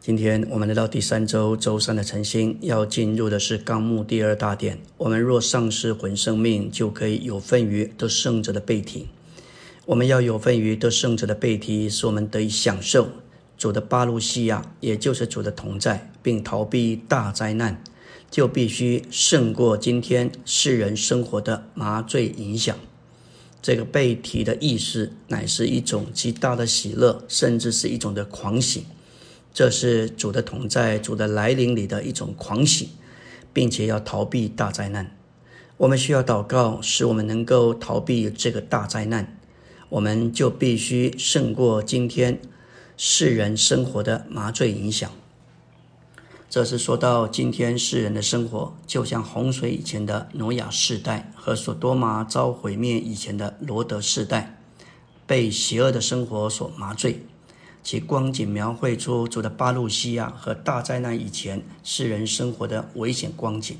今天我们来到第三周周三的晨星，要进入的是纲目第二大点。我们若丧失魂生命，就可以有份于得胜者的背体。我们要有份于得胜者的背体，使我们得以享受主的巴路西亚，也就是主的同在，并逃避大灾难，就必须胜过今天世人生活的麻醉影响。这个背体的意思，乃是一种极大的喜乐，甚至是一种的狂喜。这是主的同在、主的来临里的一种狂喜，并且要逃避大灾难。我们需要祷告，使我们能够逃避这个大灾难。我们就必须胜过今天世人生活的麻醉影响。这是说到今天世人的生活，就像洪水以前的挪亚世代和所多玛遭毁灭以前的罗德世代，被邪恶的生活所麻醉。其光景描绘出主的巴路西亚和大灾难以前世人生活的危险光景。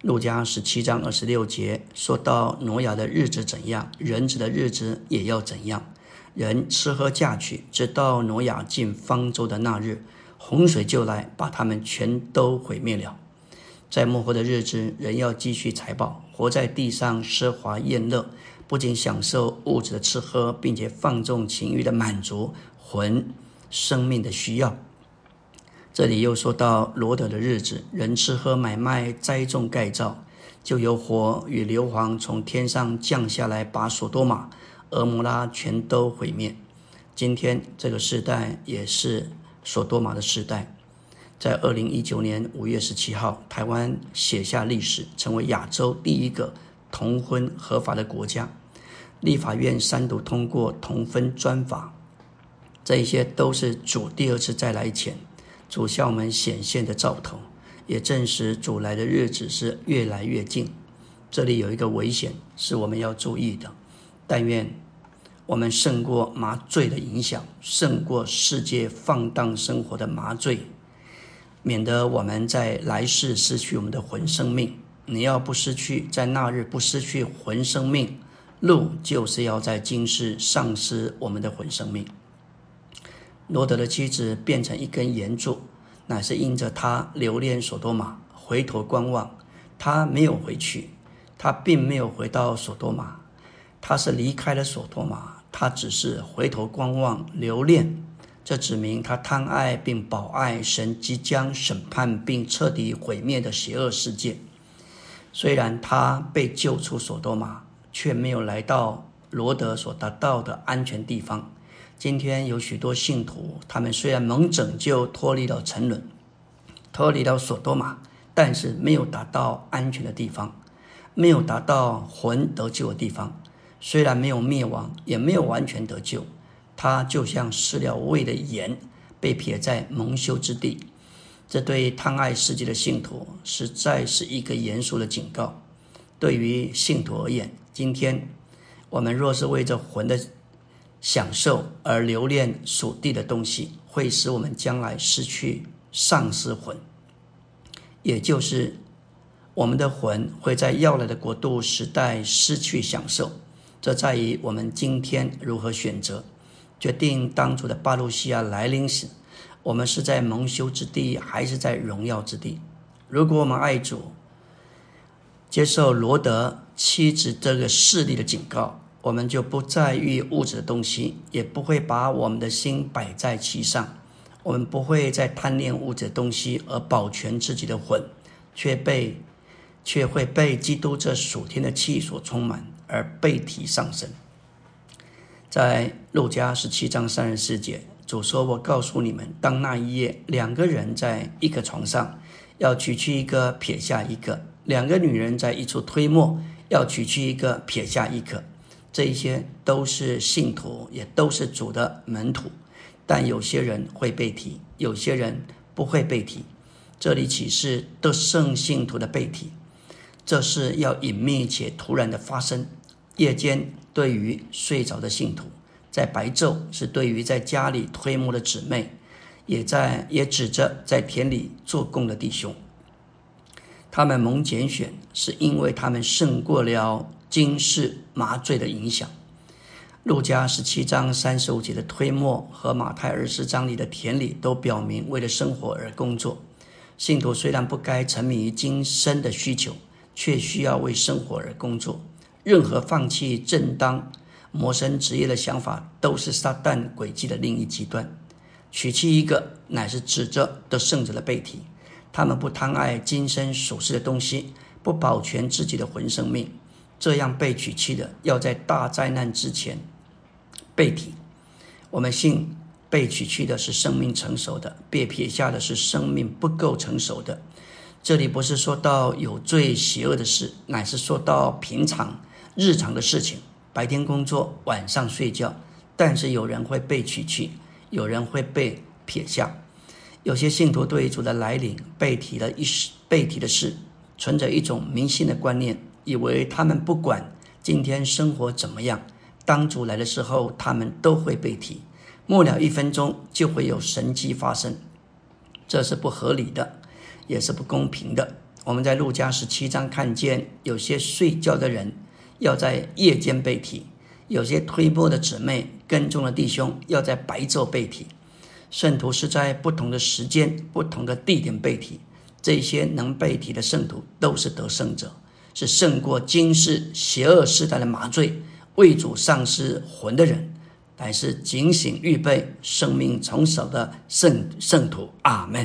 路加十七章二十六节说到挪亚的日子怎样，人子的日子也要怎样。人吃喝嫁娶，直到挪亚进方舟的那日，洪水就来把他们全都毁灭了。在幕后的日子，人要继续财宝，活在地上奢华宴乐，不仅享受物质的吃喝，并且放纵情欲的满足。魂生命的需要。这里又说到罗德的日子，人吃喝买卖栽种盖造，就有火与硫磺从天上降下来，把索多玛、俄摩拉全都毁灭。今天这个时代也是索多玛的时代。在二零一九年五月十七号，台湾写下历史，成为亚洲第一个同婚合法的国家。立法院三读通过同分专法。这一些都是主第二次再来前，主向我们显现的兆头，也证实主来的日子是越来越近。这里有一个危险是我们要注意的，但愿我们胜过麻醉的影响，胜过世界放荡生活的麻醉，免得我们在来世失去我们的魂生命。你要不失去，在那日不失去魂生命，路就是要在今世丧失我们的魂生命。罗德的妻子变成一根岩柱，乃是因着他留恋索多玛，回头观望。他没有回去，他并没有回到索多玛，他是离开了索多玛，他只是回头观望、留恋。这指明他贪爱并保爱神即将审判并彻底毁灭的邪恶世界。虽然他被救出索多玛，却没有来到罗德所达到的安全地方。今天有许多信徒，他们虽然蒙拯救，脱离了沉沦，脱离了索多玛，但是没有达到安全的地方，没有达到魂得救的地方。虽然没有灭亡，也没有完全得救，他就像失了味的盐，被撇在蒙羞之地。这对贪爱世界的信徒，实在是一个严肃的警告。对于信徒而言，今天我们若是为着魂的，享受而留恋属地的东西，会使我们将来失去丧失魂，也就是我们的魂会在要来的国度时代失去享受。这在于我们今天如何选择，决定当初的巴路西亚来临时，我们是在蒙羞之地，还是在荣耀之地？如果我们爱主，接受罗德妻子这个势力的警告。我们就不在意物质的东西，也不会把我们的心摆在其上。我们不会再贪恋物质的东西而保全自己的魂，却被却会被基督这属天的气所充满而被提上升。在路加十七章三十四节，主说：“我告诉你们，当那一夜，两个人在一个床上，要取去一个，撇下一个；两个女人在一处推磨，要取去一个，撇下一个。”这一些都是信徒，也都是主的门徒，但有些人会被提，有些人不会被提。这里启示得圣信徒的被提，这是要隐秘且突然的发生。夜间对于睡着的信徒，在白昼是对于在家里推磨的姊妹，也在也指着在田里做工的弟兄。他们蒙拣选，是因为他们胜过了。今世麻醉的影响，路加十七章三十五节的推磨和马太二十章里的田里都表明，为了生活而工作。信徒虽然不该沉迷于今生的需求，却需要为生活而工作。任何放弃正当谋生职业的想法，都是撒旦诡计的另一极端。娶妻一个，乃是指着得胜者的背题。他们不贪爱今生所世的东西，不保全自己的魂生命。这样被取去的，要在大灾难之前被提。我们信被取去的是生命成熟的，被撇下的是生命不够成熟的。这里不是说到有罪邪恶的事，乃是说到平常日常的事情。白天工作，晚上睡觉，但是有人会被取去，有人会被撇下。有些信徒对主的来临被提了一事，被提的事，存着一种迷信的观念。以为他们不管今天生活怎么样，当主来的时候，他们都会被提，末了一分钟就会有神迹发生，这是不合理的，也是不公平的。我们在路加十七章看见，有些睡觉的人要在夜间被提，有些推波的姊妹跟踪的弟兄要在白昼被提，圣徒是在不同的时间、不同的地点被提。这些能被提的圣徒都是得胜者。是胜过今世邪恶时代的麻醉，为主丧失魂的人，乃是警醒预备生命从手的圣圣徒。阿门。